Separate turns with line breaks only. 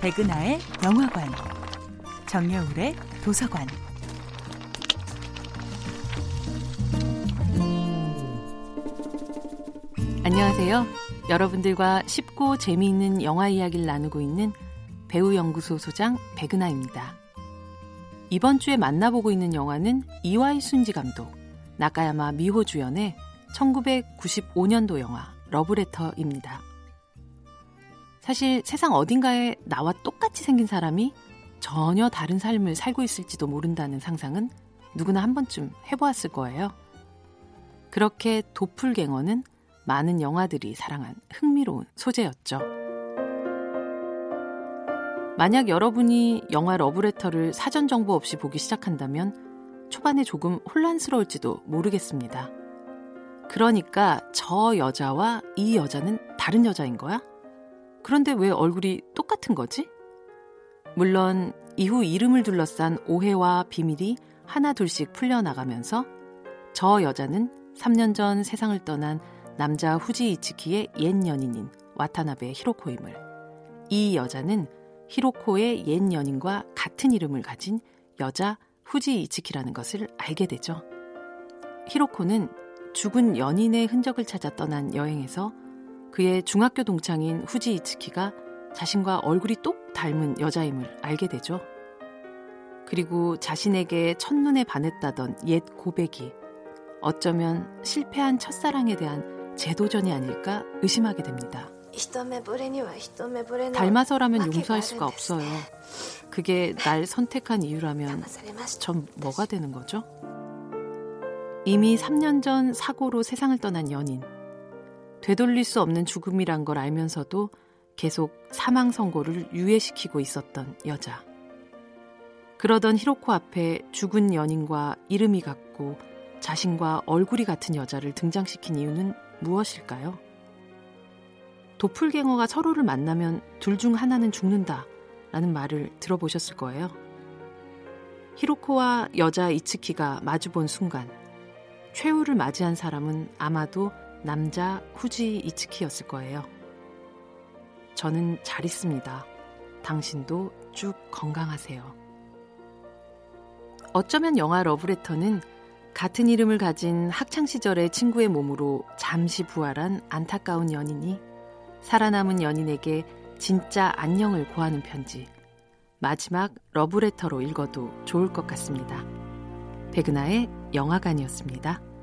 백은하의 영화관, 정여울의 도서관.
안녕하세요. 여러분들과 쉽고 재미있는 영화 이야기를 나누고 있는 배우연구소 소장 백은하입니다. 이번 주에 만나보고 있는 영화는 이와이 순지 감독, 나카야마 미호 주연의 1995년도 영화 러브레터입니다. 사실 세상 어딘가에 나와 똑같이 생긴 사람이 전혀 다른 삶을 살고 있을지도 모른다는 상상은 누구나 한 번쯤 해보았을 거예요. 그렇게 도플갱어는 많은 영화들이 사랑한 흥미로운 소재였죠. 만약 여러분이 영화 러브레터를 사전 정보 없이 보기 시작한다면 초반에 조금 혼란스러울지도 모르겠습니다. 그러니까 저 여자와 이 여자는 다른 여자인 거야? 그런데 왜 얼굴이 똑같은 거지? 물론 이후 이름을 둘러싼 오해와 비밀이 하나둘씩 풀려나가면서 저 여자는 3년 전 세상을 떠난 남자 후지 이츠키의 옛 연인인 와타나베 히로코임을 이 여자는 히로코의 옛 연인과 같은 이름을 가진 여자 후지 이츠키라는 것을 알게 되죠. 히로코는 죽은 연인의 흔적을 찾아 떠난 여행에서 그의 중학교 동창인 후지 이츠키가 자신과 얼굴이 똑 닮은 여자임을 알게 되죠. 그리고 자신에게 첫눈에 반했다던 옛 고백이 어쩌면 실패한 첫사랑에 대한 재도전이 아닐까 의심하게 됩니다. 닮아서라면 용서할 수가 없어요. 그게 날 선택한 이유라면 전 뭐가 되는 거죠? 이미 3년 전 사고로 세상을 떠난 연인. 되돌릴 수 없는 죽음이란 걸 알면서도 계속 사망 선고를 유예시키고 있었던 여자. 그러던 히로코 앞에 죽은 연인과 이름이 같고 자신과 얼굴이 같은 여자를 등장시킨 이유는 무엇일까요? 도플갱어가 서로를 만나면 둘 중 하나는 죽는다 라는 말을 들어보셨을 거예요. 히로코와 여자 이츠키가 마주본 순간 최후를 맞이한 사람은 아마도 남자 후지 이츠키였을 거예요. 저는 잘 있습니다. 당신도 쭉 건강하세요. 어쩌면 영화 러브레터는 같은 이름을 가진 학창시절의 친구의 몸으로 잠시 부활한 안타까운 연인이 살아남은 연인에게 진짜 안녕을 고하는 편지. 마지막 러브레터로 읽어도 좋을 것 같습니다. 백은하의 영화관이었습니다.